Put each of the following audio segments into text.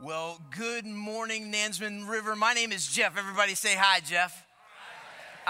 Well, good morning, Nansemond River. My name is Jeff. Everybody say hi, Jeff.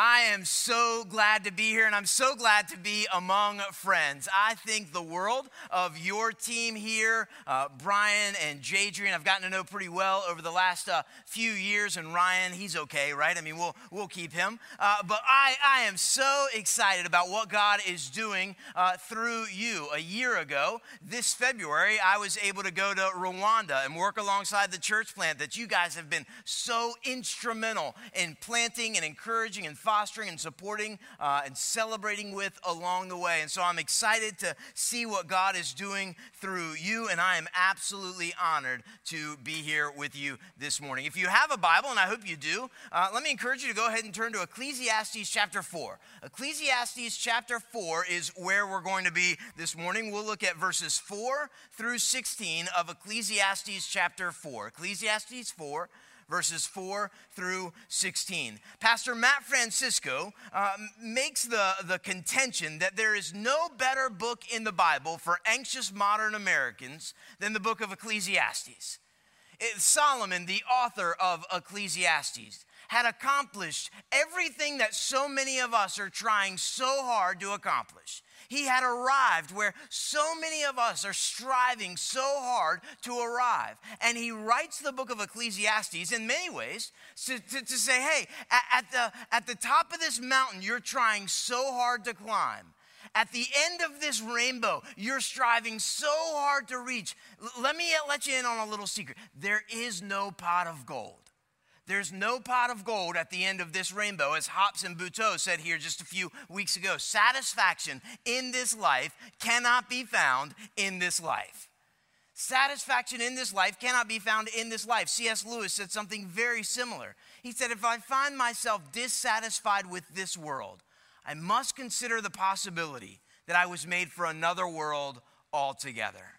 I am so glad to be here, and I'm so glad to be among friends. I think the world of your team here, uh, Brian and Jadrian, I've gotten to know pretty well over the last uh, few years, and Ryan, he's okay, right? I mean, we'll, we'll keep him. Uh, but I, I am so excited about what God is doing uh, through you. A year ago, this February, I was able to go to Rwanda and work alongside the church plant that you guys have been so instrumental in planting and encouraging and fostering and supporting uh, and celebrating with along the way. And so I'm excited to see what God is doing through you, and I am absolutely honored to be here with you this morning. If you have a Bible, and I hope you do, uh, let me encourage you to go ahead and turn to Ecclesiastes chapter 4. Ecclesiastes chapter 4 is where we're going to be this morning. We'll look at verses 4 through 16 of Ecclesiastes chapter 4. Ecclesiastes 4 verses 4 through 16. Pastor Matt Francisco uh, makes the, the contention that there is no better book in the Bible for anxious modern Americans than the book of Ecclesiastes. It, Solomon, the author of Ecclesiastes, had accomplished everything that so many of us are trying so hard to accomplish. He had arrived where so many of us are striving so hard to arrive. And he writes the book of Ecclesiastes in many ways to, to, to say, hey, at, at, the, at the top of this mountain, you're trying so hard to climb. At the end of this rainbow, you're striving so hard to reach. Let me uh, let you in on a little secret. There is no pot of gold. There's no pot of gold at the end of this rainbow, as Hobson Buteux said here just a few weeks ago. Satisfaction in this life cannot be found in this life. Satisfaction in this life cannot be found in this life. C.S. Lewis said something very similar. He said, If I find myself dissatisfied with this world, I must consider the possibility that I was made for another world altogether.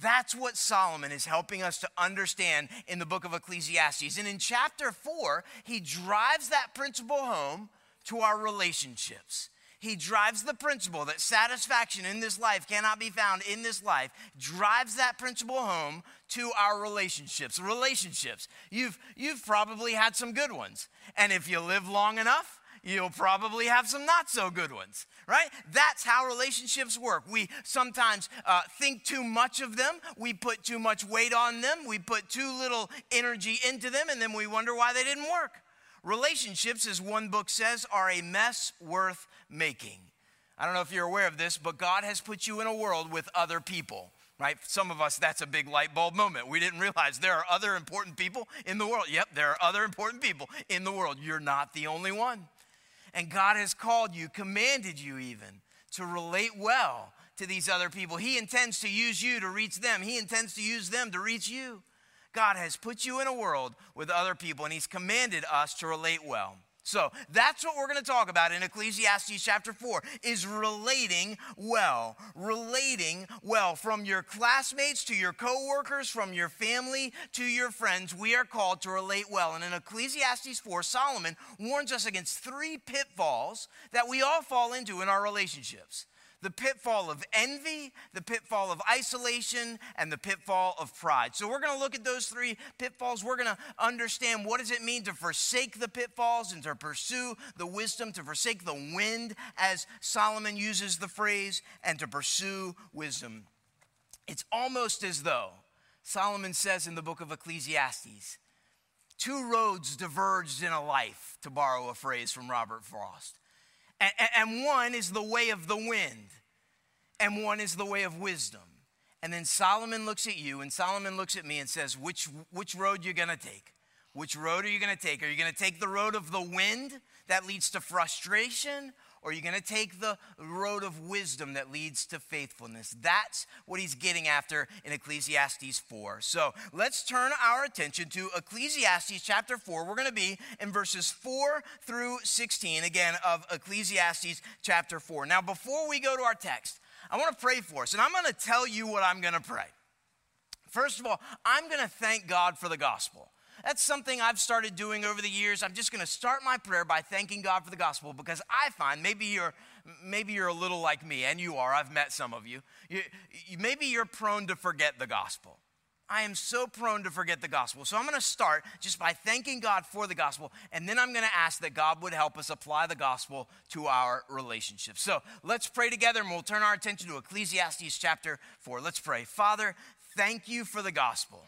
That's what Solomon is helping us to understand in the book of Ecclesiastes. And in chapter four, he drives that principle home to our relationships. He drives the principle that satisfaction in this life cannot be found in this life, drives that principle home to our relationships. Relationships. You've, you've probably had some good ones. And if you live long enough, you'll probably have some not so good ones, right? That's how relationships work. We sometimes uh, think too much of them, we put too much weight on them, we put too little energy into them, and then we wonder why they didn't work. Relationships, as one book says, are a mess worth making. I don't know if you're aware of this, but God has put you in a world with other people right? Some of us, that's a big light bulb moment. We didn't realize there are other important people in the world. Yep, there are other important people in the world. You're not the only one. And God has called you, commanded you even, to relate well to these other people. He intends to use you to reach them, He intends to use them to reach you. God has put you in a world with other people, and He's commanded us to relate well. So that's what we're going to talk about in Ecclesiastes chapter 4 is relating well. Relating well from your classmates to your coworkers, from your family to your friends, we are called to relate well. And in Ecclesiastes 4, Solomon warns us against three pitfalls that we all fall into in our relationships the pitfall of envy, the pitfall of isolation, and the pitfall of pride. So we're going to look at those three pitfalls. We're going to understand what does it mean to forsake the pitfalls and to pursue the wisdom, to forsake the wind, as Solomon uses the phrase, and to pursue wisdom. It's almost as though Solomon says in the book of Ecclesiastes, two roads diverged in a life, to borrow a phrase from Robert Frost. And one is the way of the wind, and one is the way of wisdom. And then Solomon looks at you, and Solomon looks at me and says, Which, which road you're gonna take? Which road are you gonna take? Are you gonna take the road of the wind that leads to frustration? Or are you going to take the road of wisdom that leads to faithfulness? That's what he's getting after in Ecclesiastes 4. So let's turn our attention to Ecclesiastes chapter 4. We're going to be in verses 4 through 16, again, of Ecclesiastes chapter 4. Now, before we go to our text, I want to pray for us, and I'm going to tell you what I'm going to pray. First of all, I'm going to thank God for the gospel. That's something I've started doing over the years. I'm just going to start my prayer by thanking God for the gospel because I find maybe you're maybe you're a little like me and you are. I've met some of you. you, you maybe you're prone to forget the gospel. I am so prone to forget the gospel. So I'm going to start just by thanking God for the gospel, and then I'm going to ask that God would help us apply the gospel to our relationships. So let's pray together, and we'll turn our attention to Ecclesiastes chapter 4. Let's pray. Father, thank you for the gospel.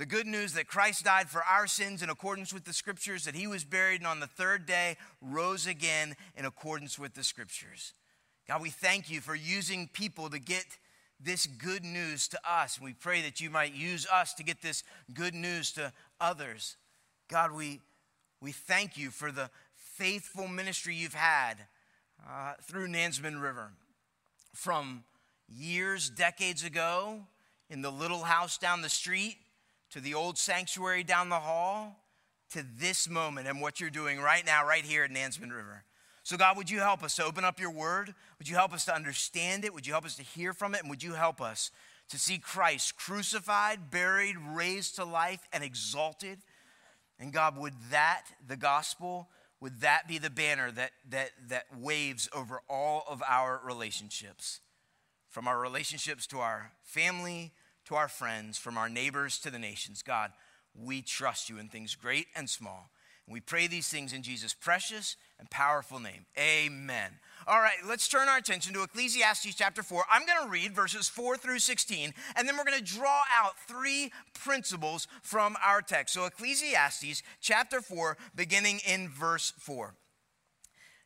The good news that Christ died for our sins in accordance with the scriptures, that he was buried and on the third day rose again in accordance with the scriptures. God, we thank you for using people to get this good news to us. We pray that you might use us to get this good news to others. God, we, we thank you for the faithful ministry you've had uh, through Nansemond River. From years, decades ago, in the little house down the street, to the old sanctuary down the hall, to this moment and what you're doing right now, right here at Nansemond River. So, God, would you help us to open up your word? Would you help us to understand it? Would you help us to hear from it? And would you help us to see Christ crucified, buried, raised to life, and exalted? And God, would that, the gospel, would that be the banner that, that, that waves over all of our relationships? From our relationships to our family, to our friends, from our neighbors to the nations. God, we trust you in things great and small. And we pray these things in Jesus' precious and powerful name. Amen. All right, let's turn our attention to Ecclesiastes chapter 4. I'm going to read verses 4 through 16, and then we're going to draw out three principles from our text. So, Ecclesiastes chapter 4, beginning in verse 4.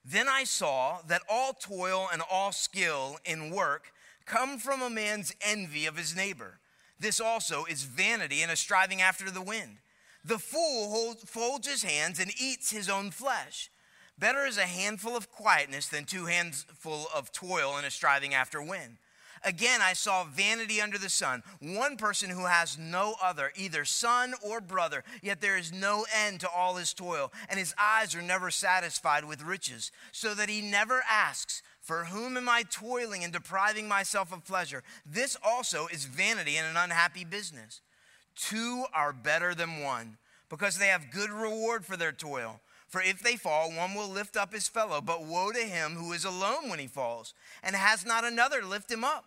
Then I saw that all toil and all skill in work come from a man's envy of his neighbor. This also is vanity and a striving after the wind. The fool folds his hands and eats his own flesh. Better is a handful of quietness than two handful of toil and a striving after wind. Again, I saw vanity under the sun, one person who has no other, either son or brother, yet there is no end to all his toil, and his eyes are never satisfied with riches, so that he never asks, For whom am I toiling and depriving myself of pleasure? This also is vanity and an unhappy business. Two are better than one, because they have good reward for their toil. For if they fall, one will lift up his fellow, but woe to him who is alone when he falls, and has not another lift him up.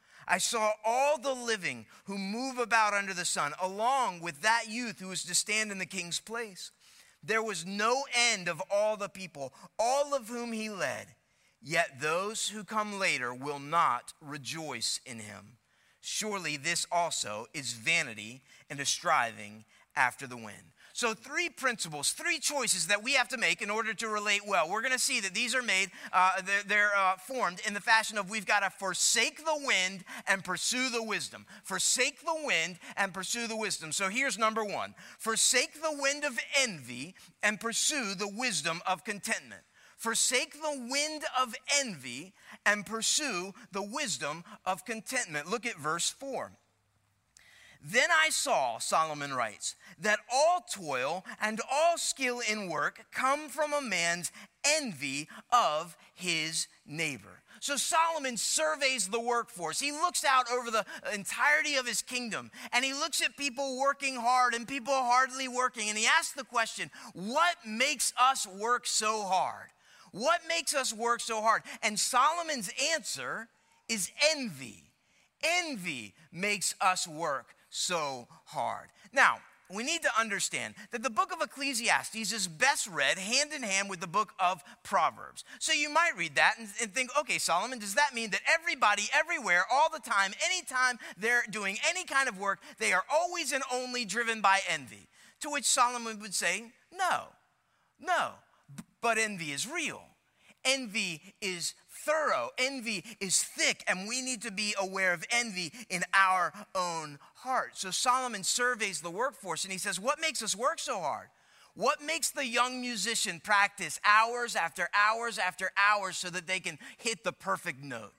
I saw all the living who move about under the sun, along with that youth who was to stand in the king's place. There was no end of all the people, all of whom he led. Yet those who come later will not rejoice in him. Surely this also is vanity and a striving after the wind. So, three principles, three choices that we have to make in order to relate well. We're going to see that these are made, uh, they're, they're uh, formed in the fashion of we've got to forsake the wind and pursue the wisdom. Forsake the wind and pursue the wisdom. So, here's number one forsake the wind of envy and pursue the wisdom of contentment. Forsake the wind of envy and pursue the wisdom of contentment. Look at verse 4. Then I saw, Solomon writes, that all toil and all skill in work come from a man's envy of his neighbor. So Solomon surveys the workforce. He looks out over the entirety of his kingdom and he looks at people working hard and people hardly working. And he asks the question what makes us work so hard? What makes us work so hard? And Solomon's answer is envy. Envy makes us work so hard. Now, we need to understand that the book of Ecclesiastes is best read hand in hand with the book of Proverbs. So you might read that and, and, think, okay, Solomon, does that mean that everybody, everywhere, all the time, anytime they're doing any kind of work, they are always and only driven by envy? To which Solomon would say, no, no, but envy is real. Envy is thorough. Envy is thick, and we need to be aware of envy in our own heart. So Solomon surveys the workforce and he says, What makes us work so hard? What makes the young musician practice hours after hours after hours so that they can hit the perfect note?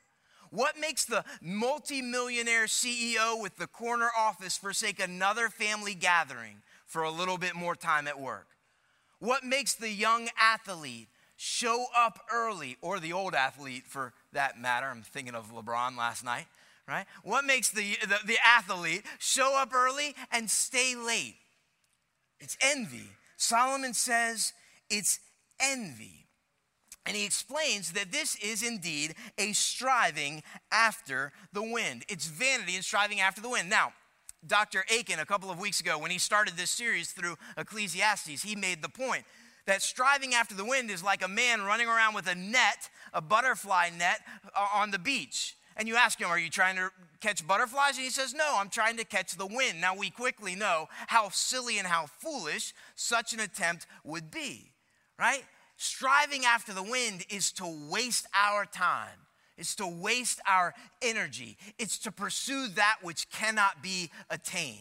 What makes the multimillionaire CEO with the corner office forsake another family gathering for a little bit more time at work? What makes the young athlete show up early, or the old athlete for that matter? I'm thinking of LeBron last night, right? What makes the, the, the athlete show up early and stay late? It's envy. Solomon says it's envy. And he explains that this is indeed a striving after the wind. It's vanity and striving after the wind. Now, Dr. Akin, a couple of weeks ago, when he started this series through Ecclesiastes, he made the point that striving after the wind is like a man running around with a net, a butterfly net, uh, on the beach. And you ask him, Are you trying to catch butterflies? And he says, No, I'm trying to catch the wind. Now, we quickly know how silly and how foolish such an attempt would be, right? Striving after the wind is to waste our time. It's to waste our energy. It's to pursue that which cannot be attained.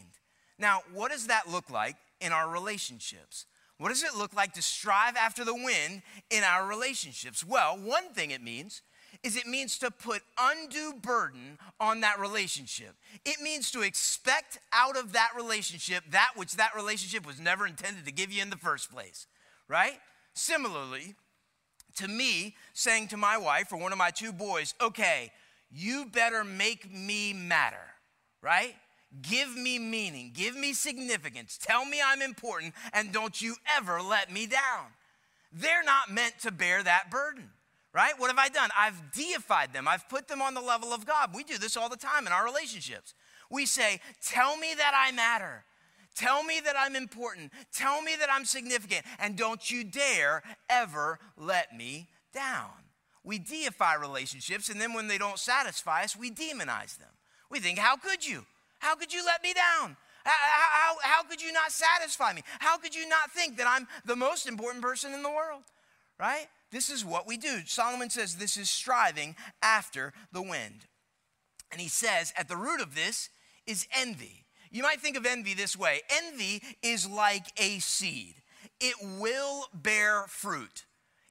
Now, what does that look like in our relationships? What does it look like to strive after the wind in our relationships? Well, one thing it means is it means to put undue burden on that relationship. It means to expect out of that relationship that which that relationship was never intended to give you in the first place, right? Similarly, to me saying to my wife or one of my two boys, okay, you better make me matter, right? Give me meaning, give me significance, tell me I'm important, and don't you ever let me down. They're not meant to bear that burden, right? What have I done? I've deified them, I've put them on the level of God. We do this all the time in our relationships. We say, Tell me that I matter. Tell me that I'm important. Tell me that I'm significant. And don't you dare ever let me down. We deify relationships, and then when they don't satisfy us, we demonize them. We think, How could you? How could you let me down? How, how, how, could you not satisfy me? How could you not think that I'm the most important person in the world? Right? This is what we do. Solomon says this is striving after the wind. And he says at the root of this is envy. You might think of envy this way envy is like a seed, it will bear fruit.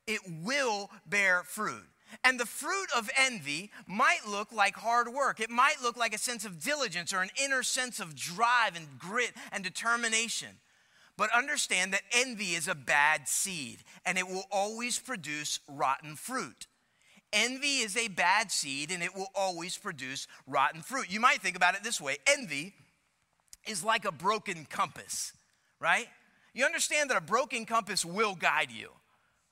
It will bear fruit. And the fruit of envy might look like hard work. It might look like a sense of diligence or an inner sense of drive and grit and determination. But understand that envy is a bad seed and it will always produce rotten fruit. Envy is a bad seed and it will always produce rotten fruit. You might think about it this way envy is like a broken compass, right? You understand that a broken compass will guide you,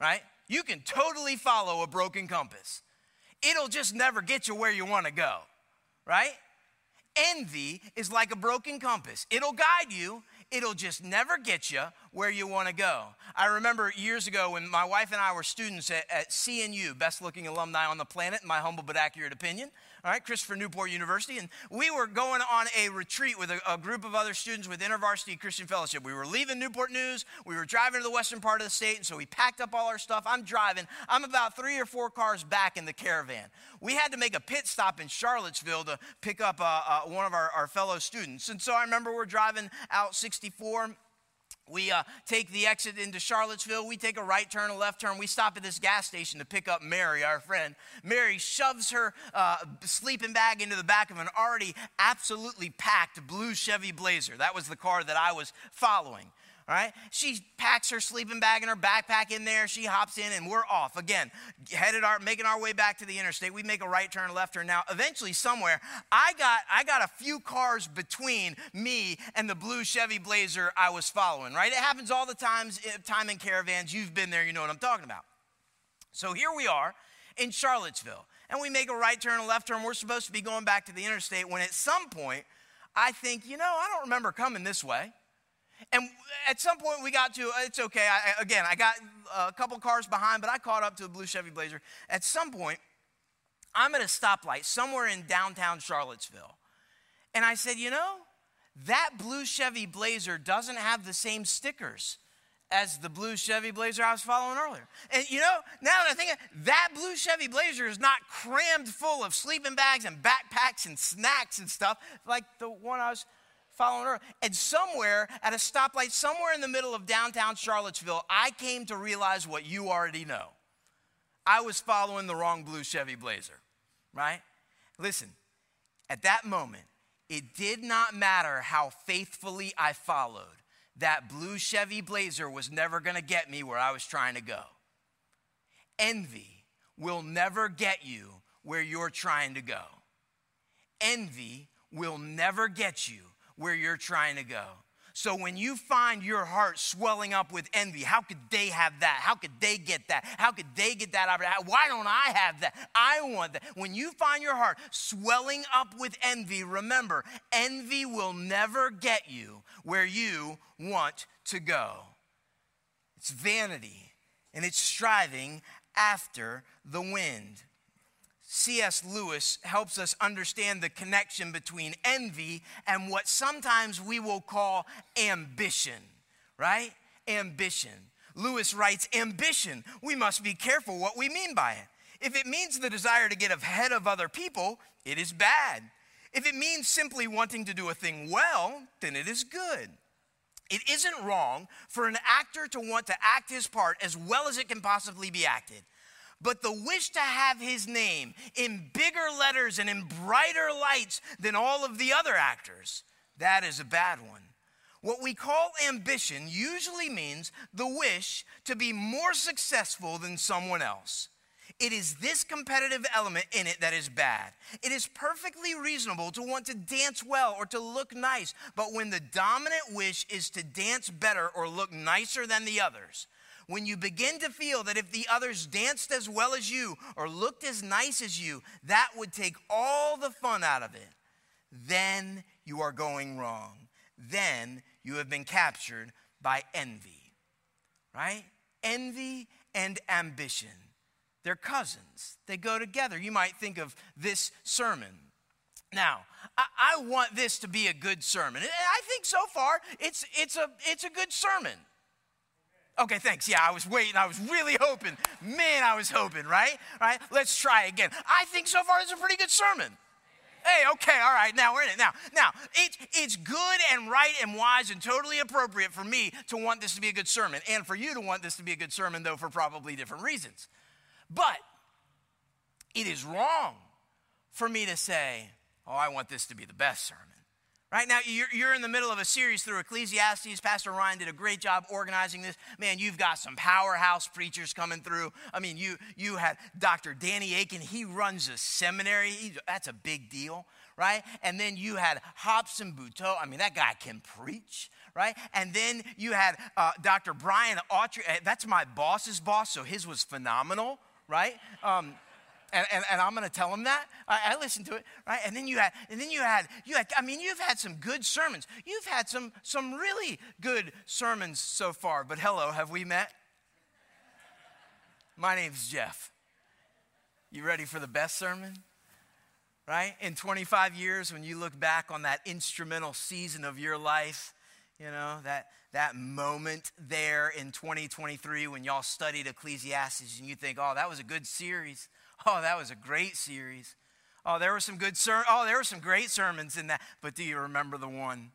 right? you can totally follow a broken compass. It'll just never get you where you want to go, right? Envy is like a broken compass. It'll guide you, it'll just never get you where you want to go. I remember years ago when my wife and I were students at, at CNU, best looking alumni on the planet, in my humble but accurate opinion all right, Christopher Newport University, and we were going on a retreat with a, a, group of other students with InterVarsity Christian Fellowship. We were leaving Newport News, we were driving to the western part of the state, and so we packed up all our stuff. I'm driving, I'm about three or four cars back in the caravan. We had to make a pit stop in Charlottesville to pick up uh, uh, one of our, our fellow students. And so I remember we're driving out 64 we uh, take the exit into Charlottesville. We take a right turn, a left turn. We stop at this gas station to pick up Mary, our friend. Mary shoves her uh, sleeping bag into the back of an already absolutely packed blue Chevy Blazer. That was the car that I was following. Right? She packs her sleeping bag and her backpack in there. She hops in, and we're off. Again, headed our, making our way back to the interstate. We make a right turn, left turn. Now, eventually, somewhere, I got, I got a few cars between me and the blue Chevy Blazer I was following, right? It happens all the times, eh, time in caravans. You've been there, you know what I'm talking about. So here we are in Charlottesville, and we make a right turn, a left turn. We're supposed to be going back to the interstate when at some point, I think, you know, I don't remember coming this way. And at some point we got to, uh, it's okay. I, again, I got a couple cars behind, but I caught up to a blue Chevy Blazer. At some point, I'm at a stoplight somewhere in downtown Charlottesville. And I said, you know, that blue Chevy Blazer doesn't have the same stickers as the blue Chevy Blazer I was following earlier. And you know, now that I think of, it, that blue Chevy Blazer is not crammed full of sleeping bags and backpacks and snacks and stuff like the one I was following her. And somewhere at a stoplight, somewhere in the middle of downtown Charlottesville, I came to realize what you already know. I was following the wrong blue Chevy Blazer, right? Listen, at that moment, it did not matter how faithfully I followed. that blue Chevy Blazer was never to get me where I was trying to go. Envy will never get you where you're trying to go. Envy will never get you where you're trying to go. So when you find your heart swelling up with envy, how could they have that? How could they get that? How could they get that opportunity? Why don't I have that? I want that. When you find your heart swelling up with envy, remember, envy will never get you where you want to go. It's vanity and it's striving after the wind. C.S. Lewis helps us understand the connection between envy and what sometimes we will call ambition, right? Ambition. Lewis writes, Ambition, we must be careful what we mean by it. If it means the desire to get ahead of other people, it is bad. If it means simply wanting to do a thing well, then it is good. It isn't wrong for an actor to want to act his part as well as it can possibly be acted. But the wish to have his name in bigger letters and in brighter lights than all of the other actors, that is a bad one. What we call ambition usually means the wish to be more successful than someone else. It is this competitive element in it that is bad. It is perfectly reasonable to want to dance well or to look nice, but when the dominant wish is to dance better or look nicer than the others, when you begin to feel that if the others danced as well as you or looked as nice as you, that would take all the fun out of it, then you are going wrong. Then you have been captured by envy, right? Envy and ambition. They're cousins, they go together. You might think of this sermon. Now, I, want this to be a good sermon. And I think so far it's, it's, a, it's a good sermon. Okay, thanks. Yeah, I was waiting. I was really hoping. Man, I was hoping, right? Right? Let's try again. I think so far it's a pretty good sermon. Hey, okay, all right, now we're in it. Now, now, it, it's good and right and wise and totally appropriate for me to want this to be a good sermon, and for you to want this to be a good sermon, though, for probably different reasons. But it is wrong for me to say, oh, I want this to be the best sermon. Right now, you're, in the middle of a series through Ecclesiastes. Pastor Ryan did a great job organizing this. Man, you've got some powerhouse preachers coming through. I mean, you, you had Dr. Danny Akin. He runs a seminary. He, that's a big deal, right? And then you had Hobson Buteau. I mean, that guy can preach right? And then you had uh, Dr. Brian Autry. Eh, that's my boss's boss, so his was phenomenal, right? Um, and, and, and I'm going to tell him that. I, I listened to it, right? And then you had, and then you had, you had, I mean, you've had some good sermons. You've had some, some really good sermons so far. But hello, have we met? My name's Jeff. You ready for the best sermon? Right? In 25 years, when you look back on that instrumental season of your life, you know, that, that moment there in 2023 when y'all studied Ecclesiastes and you think, oh, that was a good series. Oh, that was a great series. Oh, there were some good ser- Oh, there were some great sermons in that. But do you remember the one?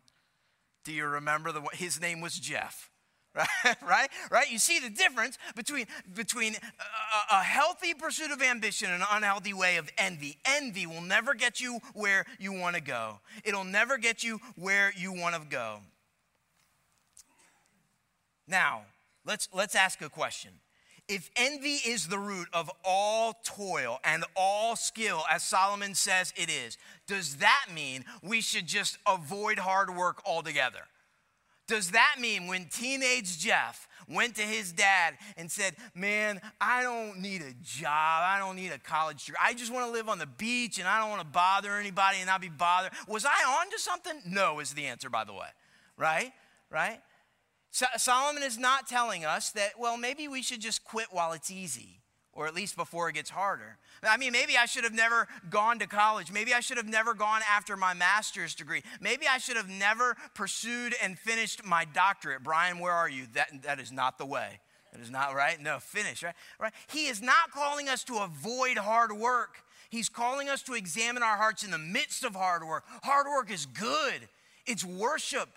Do you remember the one? His name was Jeff. Right? right? Right? You see the difference between, between a, a healthy pursuit of ambition and an unhealthy way of envy. Envy will never get you where you want to go, it'll never get you where you want to go. Now, let's, let's ask a question. If envy is the root of all toil and all skill, as Solomon says it is, does that mean we should just avoid hard work altogether? Does that mean when teenage Jeff went to his dad and said, Man, I don't need a job. I don't need a college degree. I just want to live on the beach and I don't want to bother anybody and not be bothered. Was I on to something? No, is the answer, by the way. Right? Right? So, Solomon is not telling us that, well, maybe we should just quit while it's easy, or at least before it gets harder. I mean, maybe I should have never gone to college. Maybe I should have never gone after my master's degree. Maybe I should have never pursued and finished my doctorate. Brian, where are you? That, that is not the way. That is not right. No, finish, right? right? He is not calling us to avoid hard work. He's calling us to examine our hearts in the midst of hard work. Hard work is good, it's worship.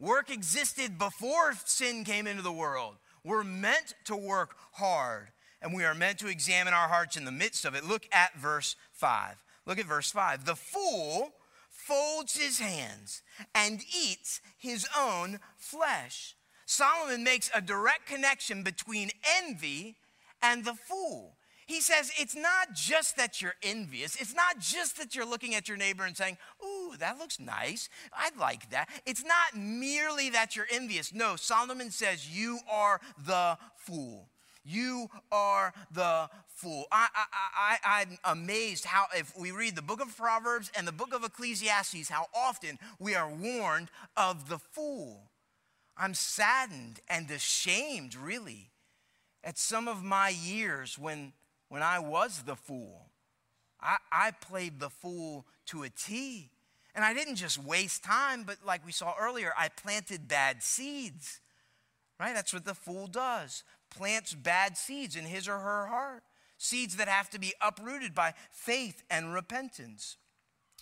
Work existed before sin came into the world. We're meant to work hard, and we are meant to examine our hearts in the midst of it. Look at verse 5. Look at verse 5. The fool folds his hands and eats his own flesh. Solomon makes a direct connection between envy and the fool. He says it's not just that you're envious. It's not just that you're looking at your neighbor and saying, Ooh, that looks nice. I'd like that. It's not merely that you're envious. No, Solomon says you are the fool. You are the fool. I, I, I, I'm amazed how, if we read the book of Proverbs and the book of Ecclesiastes, how often we are warned of the fool. I'm saddened and ashamed, really, at some of my years when, when I was the fool. I, I played the fool to a T. And I didn't just waste time, but like we saw earlier, I planted bad seeds. Right? That's what the fool does plants bad seeds in his or her heart, seeds that have to be uprooted by faith and repentance.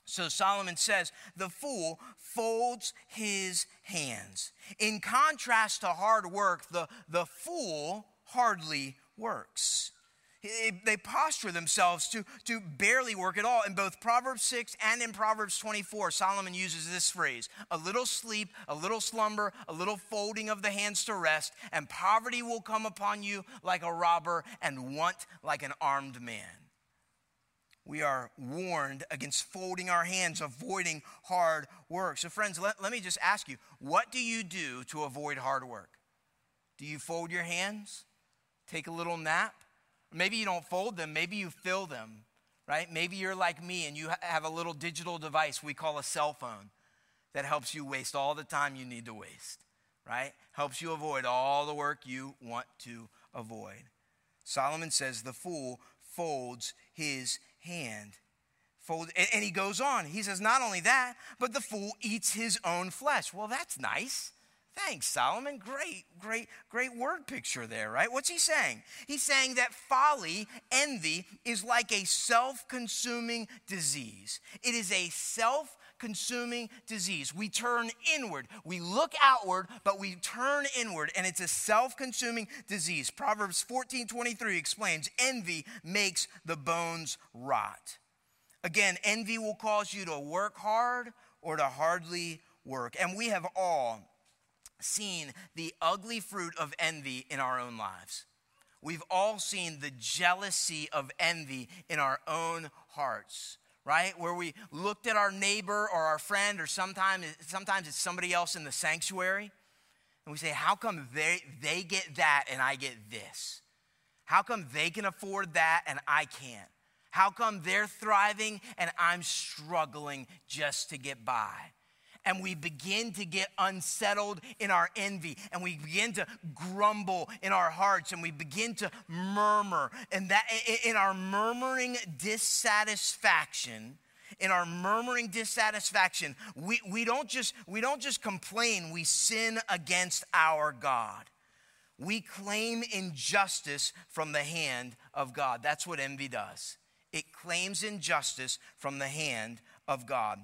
So Solomon says, the fool folds his hands. In contrast to hard work, the, the fool hardly works. They posture themselves to, to barely work at all. In both Proverbs 6 and in Proverbs 24, Solomon uses this phrase a little sleep, a little slumber, a little folding of the hands to rest, and poverty will come upon you like a robber, and want like an armed man. We are warned against folding our hands, avoiding hard work. So, friends, let, let me just ask you what do you do to avoid hard work? Do you fold your hands? Take a little nap? Maybe you don't fold them, maybe you fill them, right? Maybe you're like me and you have a little digital device we call a cell phone that helps you waste all the time you need to waste, right? Helps you avoid all the work you want to avoid. Solomon says the fool folds his hand. Fold, and he goes on. He says, not only that, but the fool eats his own flesh. Well, that's nice. Thanks, Solomon. Great, great, great word picture there, right? What's he saying? He's saying that folly, envy, is like a self consuming disease. It is a self consuming disease. We turn inward. We look outward, but we turn inward, and it's a self consuming disease. Proverbs 14 23 explains envy makes the bones rot. Again, envy will cause you to work hard or to hardly work. And we have all seen the ugly fruit of envy in our own lives. We've all seen the jealousy of envy in our own hearts, right? Where we looked at our neighbor or our friend, or sometimes, sometimes it's somebody else in the sanctuary, and we say, How come they, they get that and I get this? How come they can afford that and I can't? How come they're thriving and I'm struggling just to get by? And we begin to get unsettled in our envy and we begin to grumble in our hearts and we begin to murmur. And that in our murmuring dissatisfaction in our murmuring dissatisfaction we, we don't just we don't just complain we sin against our god. We claim injustice from the hand of god. That's what envy does. It claims injustice from the hand of god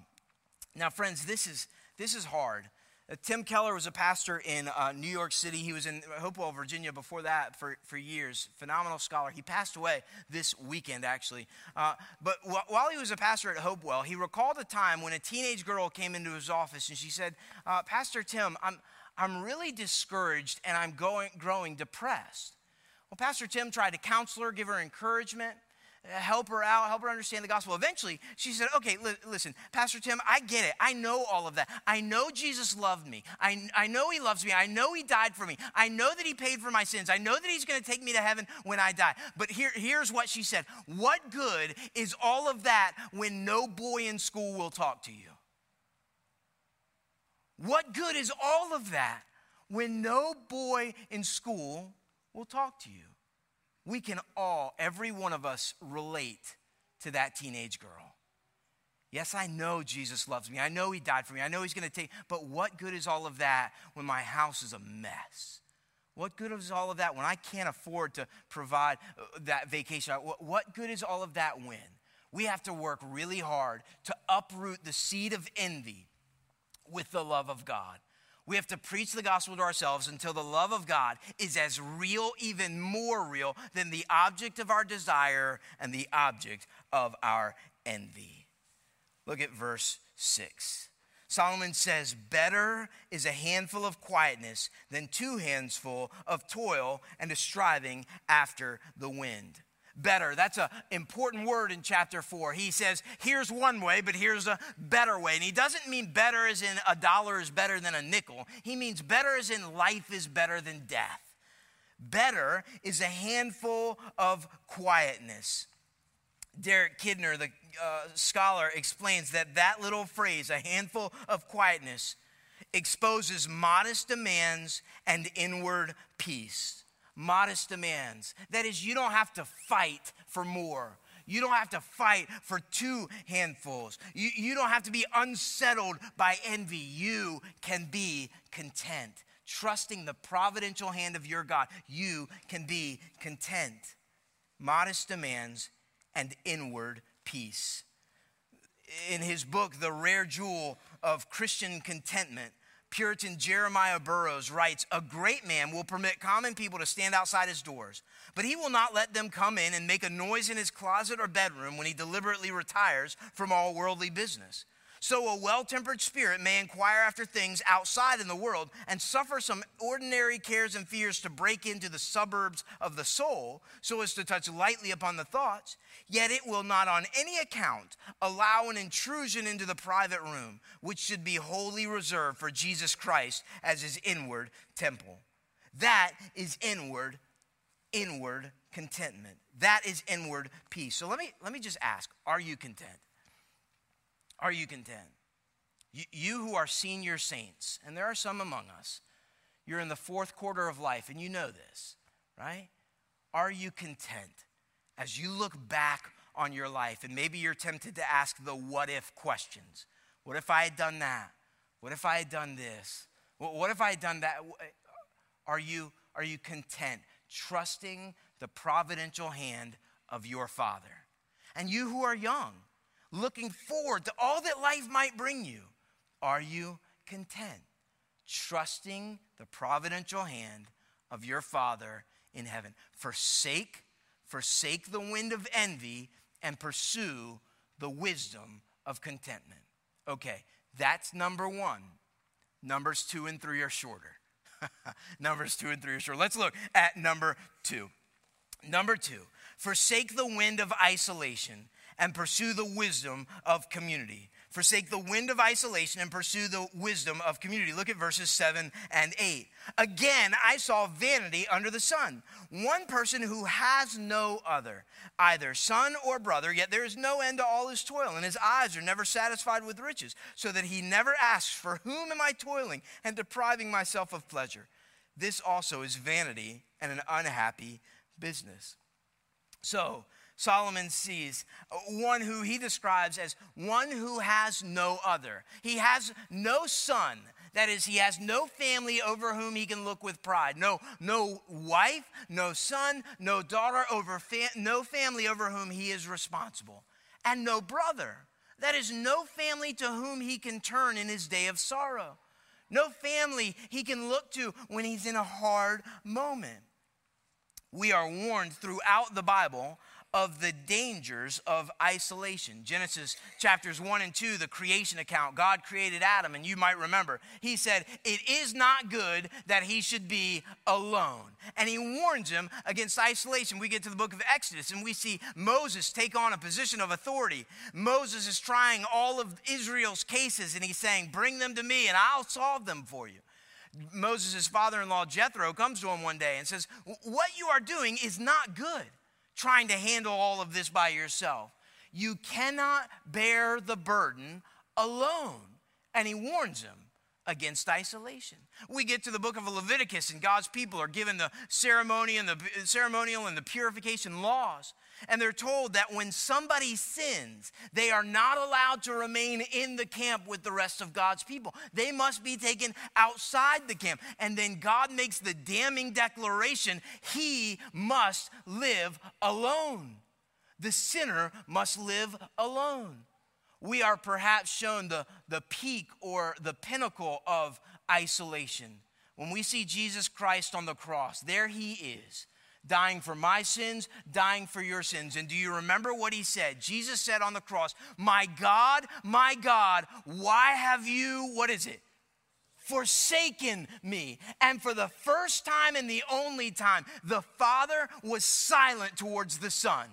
now, friends, this is, this is hard. Uh, Tim Keller was a pastor in uh, New York City. He was in Hopewell, Virginia before that for, for years. Phenomenal scholar. He passed away this weekend, actually. Uh, but wh- while he was a pastor at Hopewell, he recalled a time when a teenage girl came into his office and she said, uh, Pastor Tim, I'm, I'm really discouraged and I'm going, growing depressed. Well, Pastor Tim tried to counsel her, give her encouragement help her out, help her understand the gospel. Eventually, she said, Okay, li- listen, Pastor Tim, I get it. I know all of that. I know Jesus loved me. I, I know he loves me. I know he died for me. I know that he paid for my sins. I know that he's going to take me to heaven when I die. But here, here's what she said What good is all of that when no boy in school will talk to you? What good is all of that when no boy in school will talk to you? We can all, every one of us, relate to that teenage girl. Yes, I know Jesus loves me. I know he died for me. I know he's going to take, but what good is all of that when my house is a mess? What good is all of that when I can't afford to provide uh, that vacation? What good is all of that when? We have to work really hard to uproot the seed of envy with the love of God. We have to preach the gospel to ourselves until the love of God is as real, even more real, than the object of our desire and the object of our envy. Look at verse 6. Solomon says, Better is a handful of quietness than two handsful of toil and a striving after the wind. Better. That's an important word in chapter four. He says, here's one way, but here's a better way. And he doesn't mean better as in a dollar is better than a nickel. He means better as in life is better than death. Better is a handful of quietness. Derek Kidner, the uh, scholar, explains that that little phrase, a handful of quietness, exposes modest demands and inward peace. Modest demands. That is, you don't have to fight for more. You don't have to fight for two handfuls. You, you don't have to be unsettled by envy. You can be content. Trusting the providential hand of your God, you can be content. Modest demands and inward peace. In his book, The Rare Jewel of Christian Contentment, Puritan Jeremiah Burroughs writes A great man will permit common people to stand outside his doors, but he will not let them come in and make a noise in his closet or bedroom when he deliberately retires from all worldly business. So a well tempered spirit may inquire after things outside in the world and suffer some ordinary cares and fears to break into the suburbs of the soul so as to touch lightly upon the thoughts. Yet it will not on any account allow an intrusion into the private room, which should be wholly reserved for Jesus Christ as his inward temple. That is inward, inward contentment. That is inward peace. So let me, let me just ask are you content? Are you content? You, you who are senior saints, and there are some among us, you're in the fourth quarter of life, and you know this, right? Are you content as you look back on your life? And maybe you're tempted to ask the what if questions. What if I had done that? What if I had done this? What if I had done that? Are you, are you content, trusting the providential hand of your Father? And you who are young, looking forward to all that life might bring you, are you content? Trusting the providential hand of your Father in heaven. Forsake, forsake the wind of envy and pursue the wisdom of contentment. Okay, that's number one. Numbers two and three are shorter. Numbers two and three are shorter. Let's look at number two. Number two, forsake the wind of isolation and pursue the wisdom of community. Forsake the wind of isolation and pursue the wisdom of community. Look at verses 7 and 8. Again, I saw vanity under the sun. One person who has no other, either son or brother, yet there is no end to all his toil, and his eyes are never satisfied with riches, so that he never asks, For whom am I toiling and depriving myself of pleasure? This also is vanity and an unhappy business. So, Solomon sees uh, one who he describes as one who has no other. He has no son. That is, he has no family over whom he can look with pride. No, no wife, no son, no daughter, over no family over whom he is responsible. And no brother. That is, no family to whom he can turn in his day of sorrow. No family he can look to when he's in a hard moment. We are warned throughout the Bible of the dangers of isolation. Genesis chapters 1 and 2, the creation account, God created Adam, and you might remember, he said, It is not good that he should be alone. And he warns him against isolation. We get to the book of Exodus, and we see Moses take on a position of authority. Moses is trying all of Israel's cases, and he's saying, Bring them to me, and I'll solve them for you. Moses' father in law, Jethro, comes to him one day and says, What you are doing is not good trying to handle all of this by yourself. You cannot bear the burden alone. And he warns him against isolation. We get to the book of Leviticus, and God's people are given the ceremony and the ceremonial and the purification laws. And they're told that when somebody sins, they are not allowed to remain in the camp with the rest of God's people. They must be taken outside the camp. And then God makes the damning declaration He must live alone. The sinner must live alone. We are perhaps shown the, the peak or the pinnacle of isolation. When we see Jesus Christ on the cross, there he is dying for my sins, dying for your sins. And do you remember what he said? Jesus said on the cross, My God, my God, why have you, what is it? Forsaken me. And for the first time and the only time, the Father was silent towards the Son.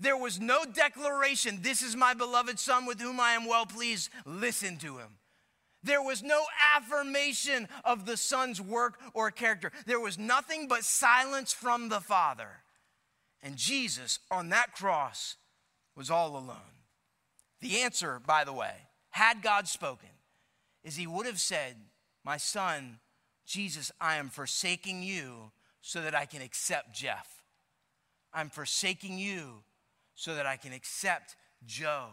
There was no declaration, This is my beloved Son with whom I am well pleased. Listen to him. There was no affirmation of the Son's work or character. There was nothing but silence from the Father. And Jesus on that cross was all alone. The answer, by the way, had God spoken, is He would have said, My son, Jesus, I am forsaking you so that I can accept Jeff. I'm forsaking you so that I can accept Joe.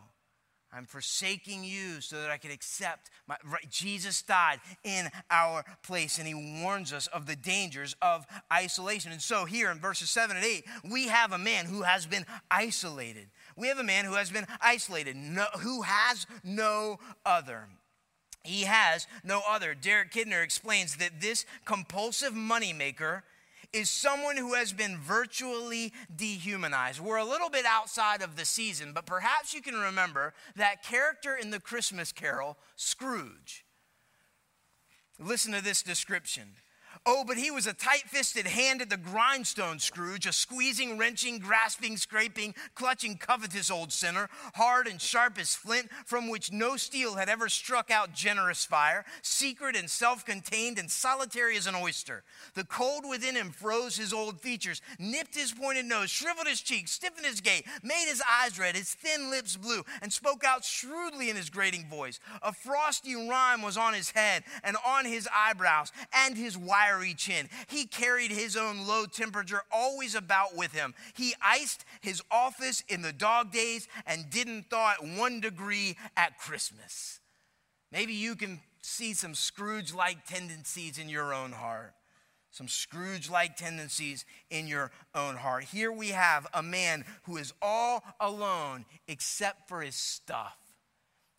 I'm forsaking you so that I can accept my right. Jesus died in our place and he warns us of the dangers of isolation. And so here in verses 7 and 8, we have a man who has been isolated. We have a man who has been isolated, no, who has no other. He has no other. Derek Kidner explains that this compulsive moneymaker is someone who has been virtually dehumanized. We're a little bit outside of the season, but perhaps you can remember that character in the Christmas carol, Scrooge. Listen to this description. Oh, but he was a tight fisted hand at the grindstone, Scrooge, a squeezing, wrenching, grasping, scraping, clutching, covetous old sinner, hard and sharp as flint, from which no steel had ever struck out generous fire, secret and self contained and solitary as an oyster. The cold within him froze his old features, nipped his pointed nose, shriveled his cheeks, stiffened his gait, made his eyes red, his thin lips blue, and spoke out shrewdly in his grating voice. A frosty rime was on his head and on his eyebrows and his wire reach in. He carried his own low temperature always about with him. He iced his office in the dog days and didn't thaw at one degree at Christmas. Maybe you can see some Scrooge like tendencies in your own heart. Some Scrooge like tendencies in your own heart. Here we have a man who is all alone except for his stuff.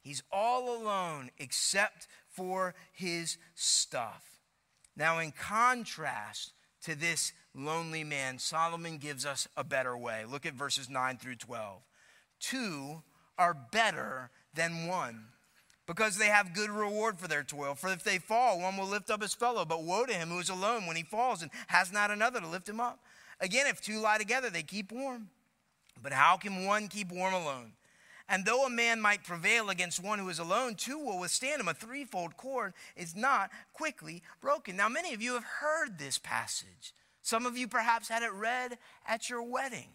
He's all alone except for his stuff. Now, in contrast to this lonely man, Solomon gives us a better way. Look at verses 9 through 12. Two are better than one because they have good reward for their toil. For if they fall, one will lift up his fellow. But woe to him who is alone when he falls and has not another to lift him up. Again, if two lie together, they keep warm. But how can one keep warm alone? And though a man might prevail against one who is alone, two will withstand him. A threefold cord is not quickly broken. Now, many of you have heard this passage. Some of you perhaps had it read at your wedding.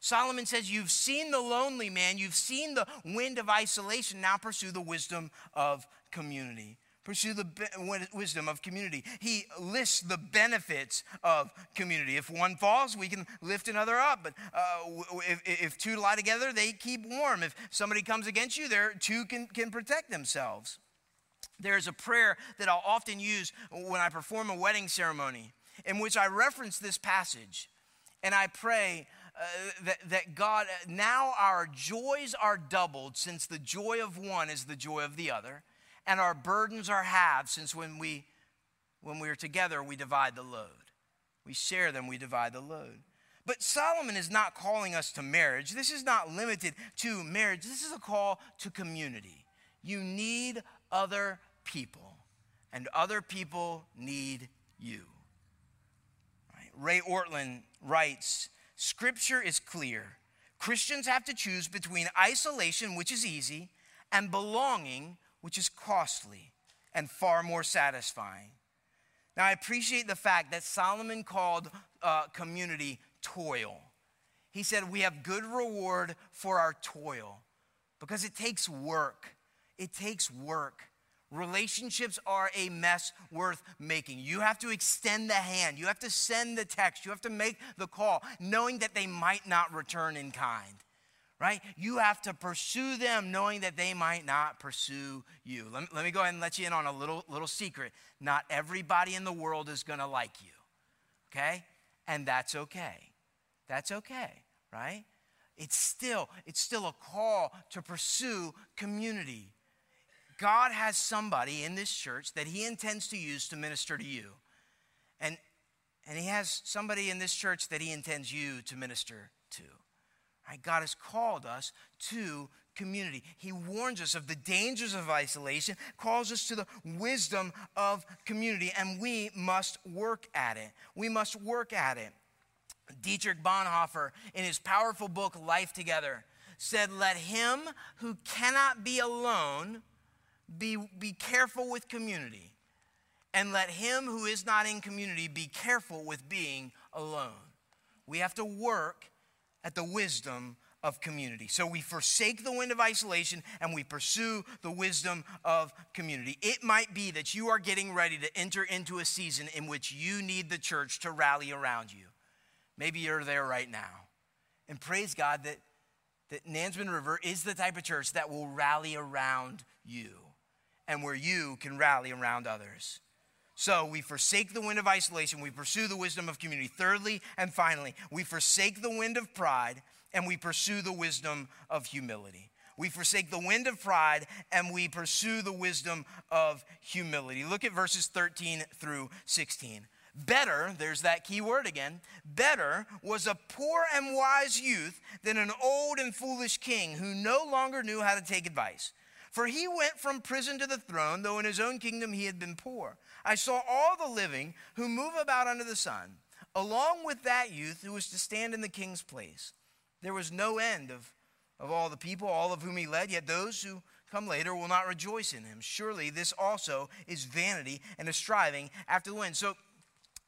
Solomon says, You've seen the lonely man, you've seen the wind of isolation, now pursue the wisdom of community. Pursue the wisdom of community. He lists the benefits of community. If one falls, we can lift another up. But uh, if, if, two lie together, they keep warm. If somebody comes against you, there two can, can protect themselves. There's a prayer that I'll often use when I perform a wedding ceremony, in which I reference this passage, and I pray. Uh, that, that God, now our joys are doubled since the joy of one is the joy of the other and our burdens are halved since when we when we are together we divide the load. We share them we divide the load. But solomon is not calling us to marriage. This is not limited to marriage. This is a call to community. You need other people and other people need you. Ray Ortlund writes scripture is clear. Christians have to choose between isolation which is easy and belonging which is costly and far more satisfying. Now, I appreciate the fact that Solomon called uh, community toil. He said, We have good reward for our toil because it takes work. It takes work. Relationships are a mess worth making. You have to extend the hand, you have to send the text, you have to make the call, knowing that they might not return in kind right? You have to pursue them knowing that they might not pursue you. Let me, let me go ahead and let you in on a little, little secret. Not everybody in the world is going to like you, okay? And that's okay. That's okay, right? It's still, it's still a call to pursue community. God has somebody in this church that he intends to use to minister to you. And And he has somebody in this church that he intends you to minister to. God has called us to community. He warns us of the dangers of isolation, calls us to the wisdom of community, and we must work at it. We must work at it. Dietrich Bonhoeffer, in his powerful book, Life Together, said, Let him who cannot be alone be, be careful with community, and let him who is not in community be careful with being alone. We have to work at the wisdom of community. So we forsake the wind of isolation and we pursue the wisdom of community. It might be that you are getting ready to enter into a season in which you need the church to rally around you. Maybe you're there right now. And praise God that, that Nansemond River is the type of church that will rally around you and where you can rally around others. So we forsake the wind of isolation, we pursue the wisdom of community. Thirdly and finally, we forsake the wind of pride and we pursue the wisdom of humility. We forsake the wind of pride and we pursue the wisdom of humility. Look at verses 13 through 16. Better, there's that key word again, better was a poor and wise youth than an old and foolish king who no longer knew how to take advice. For he went from prison to the throne, though in his own kingdom he had been poor. I saw all the living who move about under the sun, along with that youth who was to stand in the king's place. There was no end of, of all the people, all of whom he led, yet those who come later will not rejoice in him. Surely this also is vanity and a striving after the wind. So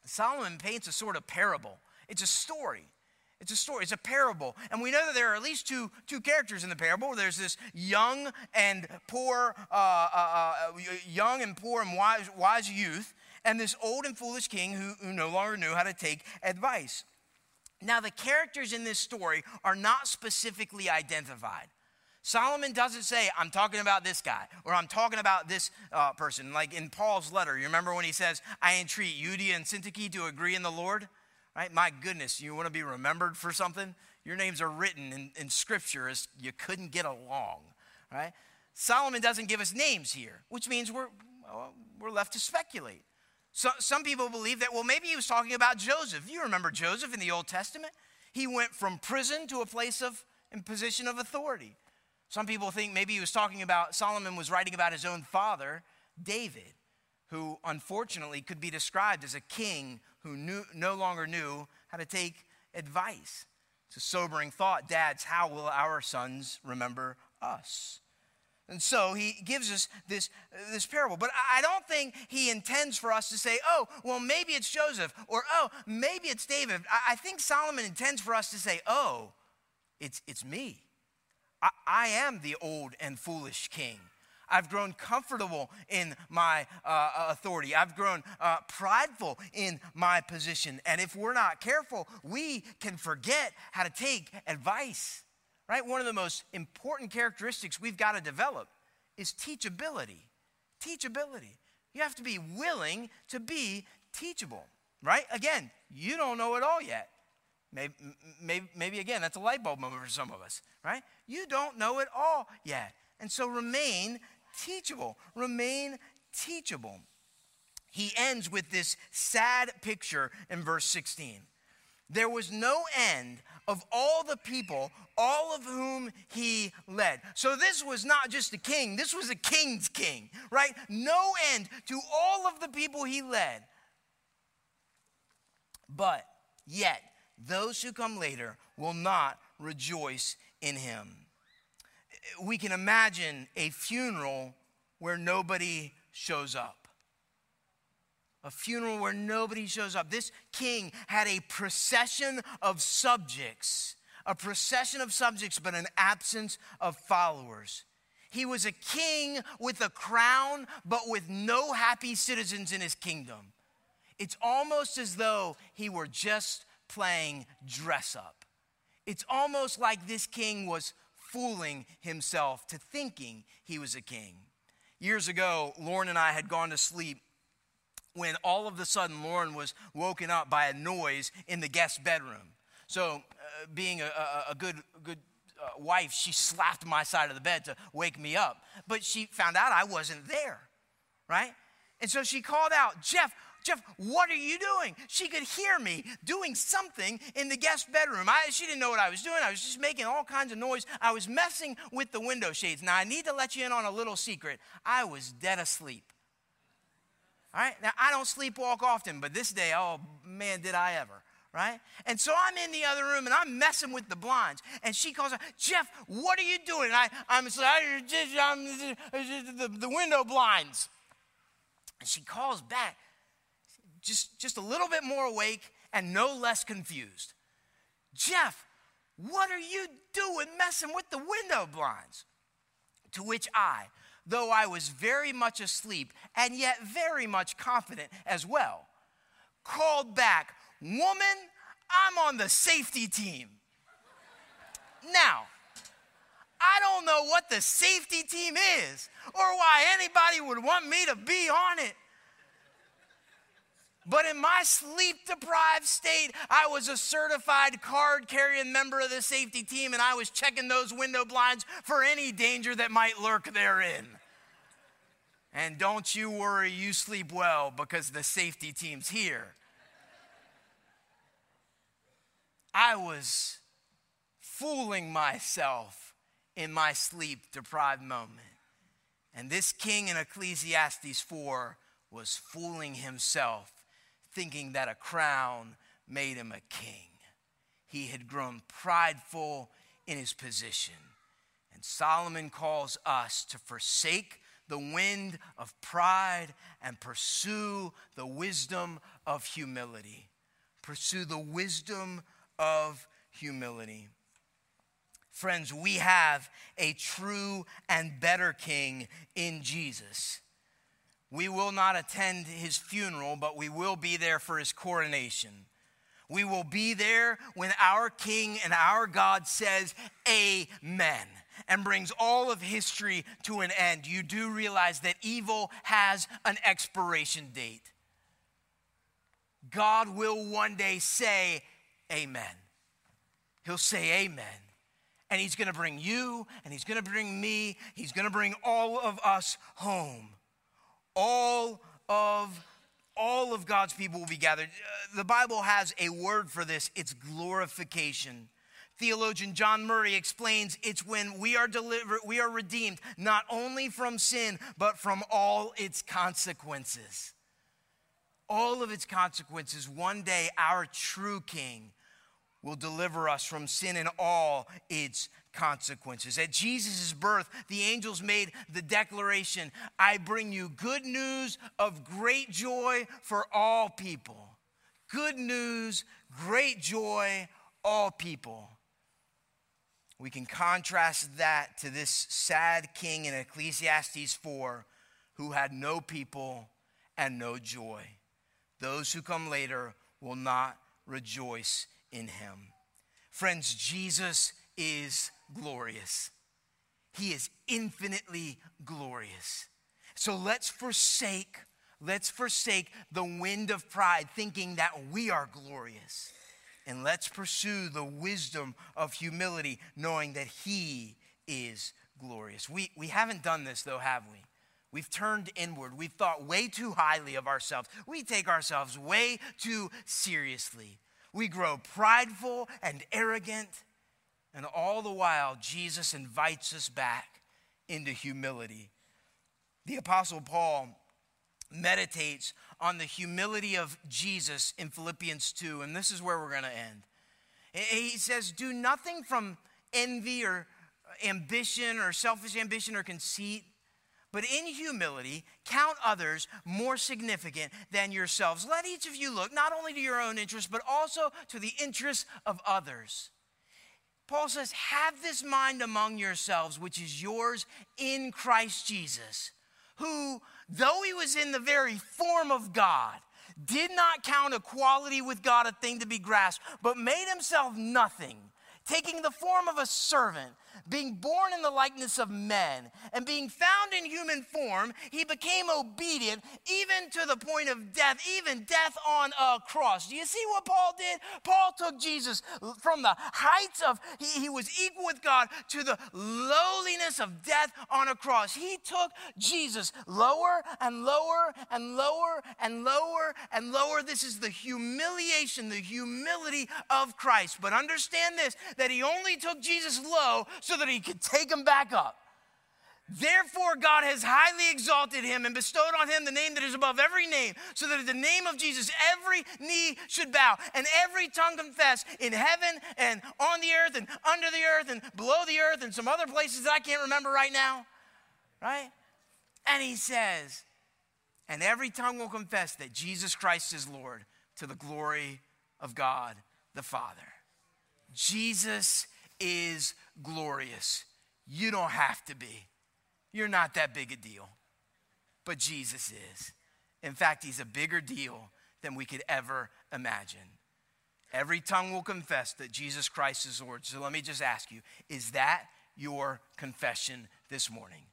Solomon paints a sort of parable. It's a story. It's a story, it's a parable. And we know that there are at least two, two characters in the parable. There's this young and poor, uh, uh, uh, young and poor and wise, wise youth, and this old and foolish king who, who no longer knew how to take advice. Now, the characters in this story are not specifically identified. Solomon doesn't say, I'm talking about this guy, or I'm talking about this uh, person. Like in Paul's letter, you remember when he says, I entreat Euodia and Syntyche to agree in the Lord? Right? My goodness, you want to be remembered for something? Your names are written in, in Scripture as you couldn't get along. Right? Solomon doesn't give us names here, which means we're, well, we're left to speculate. So, some people believe that, well, maybe he was talking about Joseph. You remember Joseph in the Old Testament? He went from prison to a place of in position of authority. Some people think maybe he was talking about, Solomon was writing about his own father, David, who unfortunately could be described as a king who knew, no longer knew how to take advice. It's a sobering thought. Dads, how will our sons remember us? And so he gives us this, this parable. But I don't think he intends for us to say, oh, well, maybe it's Joseph, or oh, maybe it's David. I, I think Solomon intends for us to say, oh, it's, it's me. I, I am the old and foolish king. I've grown comfortable in my uh, authority. I've grown uh, prideful in my position. And if we're not careful, we can forget how to take advice right? One of the most important characteristics we've got to develop is teachability. Teachability. You have to be willing to be teachable, right? Again, you don't know it all yet. Maybe, maybe, maybe again, that's a light bulb moment for some of us, right? You don't know it all yet. And so remain teachable. Remain teachable. He ends with this sad picture in verse 16. There was no end of all the people, all of whom he led. So this was not just a king, this was a king's king, right? No end to all of the people he led. But yet, those who come later will not rejoice in him. We can imagine a funeral where nobody shows up a funeral where nobody shows up. This king had a procession of subjects, a procession of subjects, but an absence of followers. He was a king with a crown, but with no happy citizens in his kingdom. It's almost as though he were just playing dress up. It's almost like this king was fooling himself to thinking he was a king. Years ago, Lauren and I had gone to sleep when all of a sudden Lauren was woken up by a noise in the guest bedroom. So, uh, being a, a, a, good, good uh, wife, she slapped my side of the bed to wake me up. But she found out I wasn't there, right? And so she called out, Jeff, Jeff, what are you doing? She could hear me doing something in the guest bedroom. I, she didn't know what I was doing. I was just making all kinds of noise. I was messing with the window shades. Now, I need to let you in on a little secret. I was dead asleep. All right? Now, I don't sleepwalk often, but this day, oh man, did I ever right? And so I'm in the other room and I'm messing with the blinds. And she calls out, Jeff, what are you doing? And I, I'm, I'm the, the window blinds. And she calls back, just, just a little bit more awake and no less confused. Jeff, what are you doing messing with the window blinds? To which I, though I was very much asleep and yet very much confident as well, called back, Woman, I'm on the safety team. Now, I don't know what the safety team is or why anybody would want me to be on it. But in my sleep deprived state, I was a certified card carrying member of the safety team and I was checking those window blinds for any danger that might lurk therein. And don't you worry, you sleep well because the safety team's here. I was fooling myself in my sleep deprived moment. And this king in Ecclesiastes 4 was fooling himself, thinking that a crown made him a king. He had grown prideful in his position. And Solomon calls us to forsake the wind of pride and pursue the wisdom of humility. Pursue the wisdom of humility. Friends, we have a true and better king in Jesus. We will not attend his funeral, but we will be there for his coronation. We will be there when our king and our God says, Amen, and brings all of history to an end. You do realize that evil has an expiration date. God will one day say, Amen. He'll say amen. And he's going to bring you and he's going to bring me. He's going to bring all of us home. All of all of God's people will be gathered. Uh, the Bible has a word for this. It's glorification. Theologian John Murray explains it's when we are delivered, we are redeemed not only from sin, but from all its consequences. All of its consequences. One day, our true King will deliver us from sin and all its consequences. At Jesus' birth, the angels made the declaration I bring you good news of great joy for all people. Good news, great joy, all people. We can contrast that to this sad king in Ecclesiastes 4 who had no people and no joy. Those who come later will not rejoice in him. Friends, Jesus is glorious. He is infinitely glorious. So let's forsake, let's forsake the wind of pride, thinking that we are glorious. And let's pursue the wisdom of humility, knowing that He is glorious. We, we haven't done this, though, have we? We've turned inward. We've thought way too highly of ourselves. We take ourselves way too seriously. We grow prideful and arrogant. And all the while, Jesus invites us back into humility. The Apostle Paul meditates on the humility of Jesus in Philippians 2, and this is where we're going to end. He says, Do nothing from envy or ambition or selfish ambition or conceit but in humility, count others more significant than yourselves. Let each of you look not only to your own interests, but also to the interests of others. Paul says, Have this mind among yourselves, which is yours in Christ Jesus, who, though he was in the very form of God, did not count equality with God a thing to be grasped, but made himself nothing taking the form of a servant, being born in the likeness of men, and being found in human form, he became obedient even to the point of death, even death on a cross. Do you see what Paul did? Paul took Jesus from the heights of, he, he was equal with God, to the lowliness of death on a cross. He took Jesus lower and lower and lower and lower and lower. This is the humiliation, the humility of Christ. But understand this that he only took Jesus low so that he could take him back up. Therefore, God has highly exalted him and bestowed on him the name that is above every name, so that at the name of Jesus, every knee should bow and every tongue confess in heaven and on the earth and under the earth and below the earth and some other places that I can't remember right now. Right? And he says, and every tongue will confess that Jesus Christ is Lord to the glory of God the Father. Jesus is glorious. You don't have to be. You're not that big a deal. But Jesus is. In fact, he's a bigger deal than we could ever imagine. Every tongue will confess that Jesus Christ is Lord. So let me just ask you is that your confession this morning?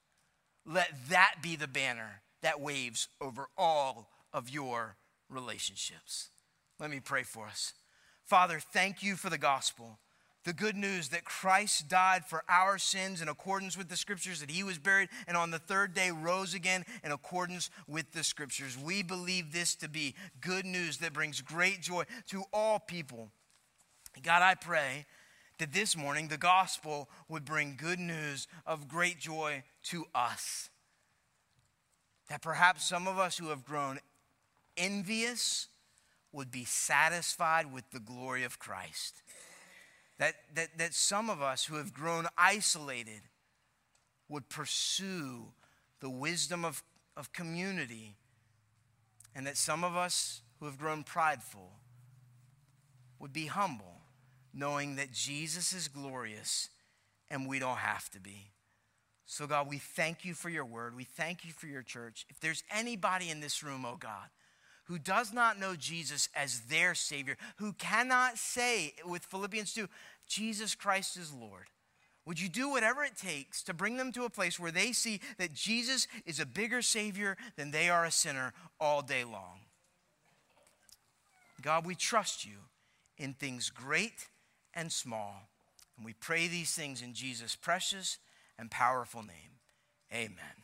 Let that be the banner that waves over all of your relationships. Let me pray for us. Father, thank you for the gospel the good news that Christ died for our sins in accordance with the scriptures, that he was buried, and on the third day rose again in accordance with the scriptures. We believe this to be good news that brings great joy to all people. God, I pray that this morning the gospel would bring good news of great joy to us. That perhaps some of us who have grown envious would be satisfied with the glory of Christ that, that, that some of us who have grown isolated would pursue the wisdom of, of community, and that some of us who have grown prideful would be humble, knowing that Jesus is glorious and we don't have to be. So, God, we thank you for your word. We thank you for your church. If there's anybody in this room, oh God, who does not know Jesus as their Savior, who cannot say with Philippians 2, Jesus Christ is Lord, would you do whatever it takes to bring them to a place where they see that Jesus is a bigger Savior than they are a sinner all day long? God, we trust you in things great and small. And we pray these things in Jesus' precious and powerful name. Amen.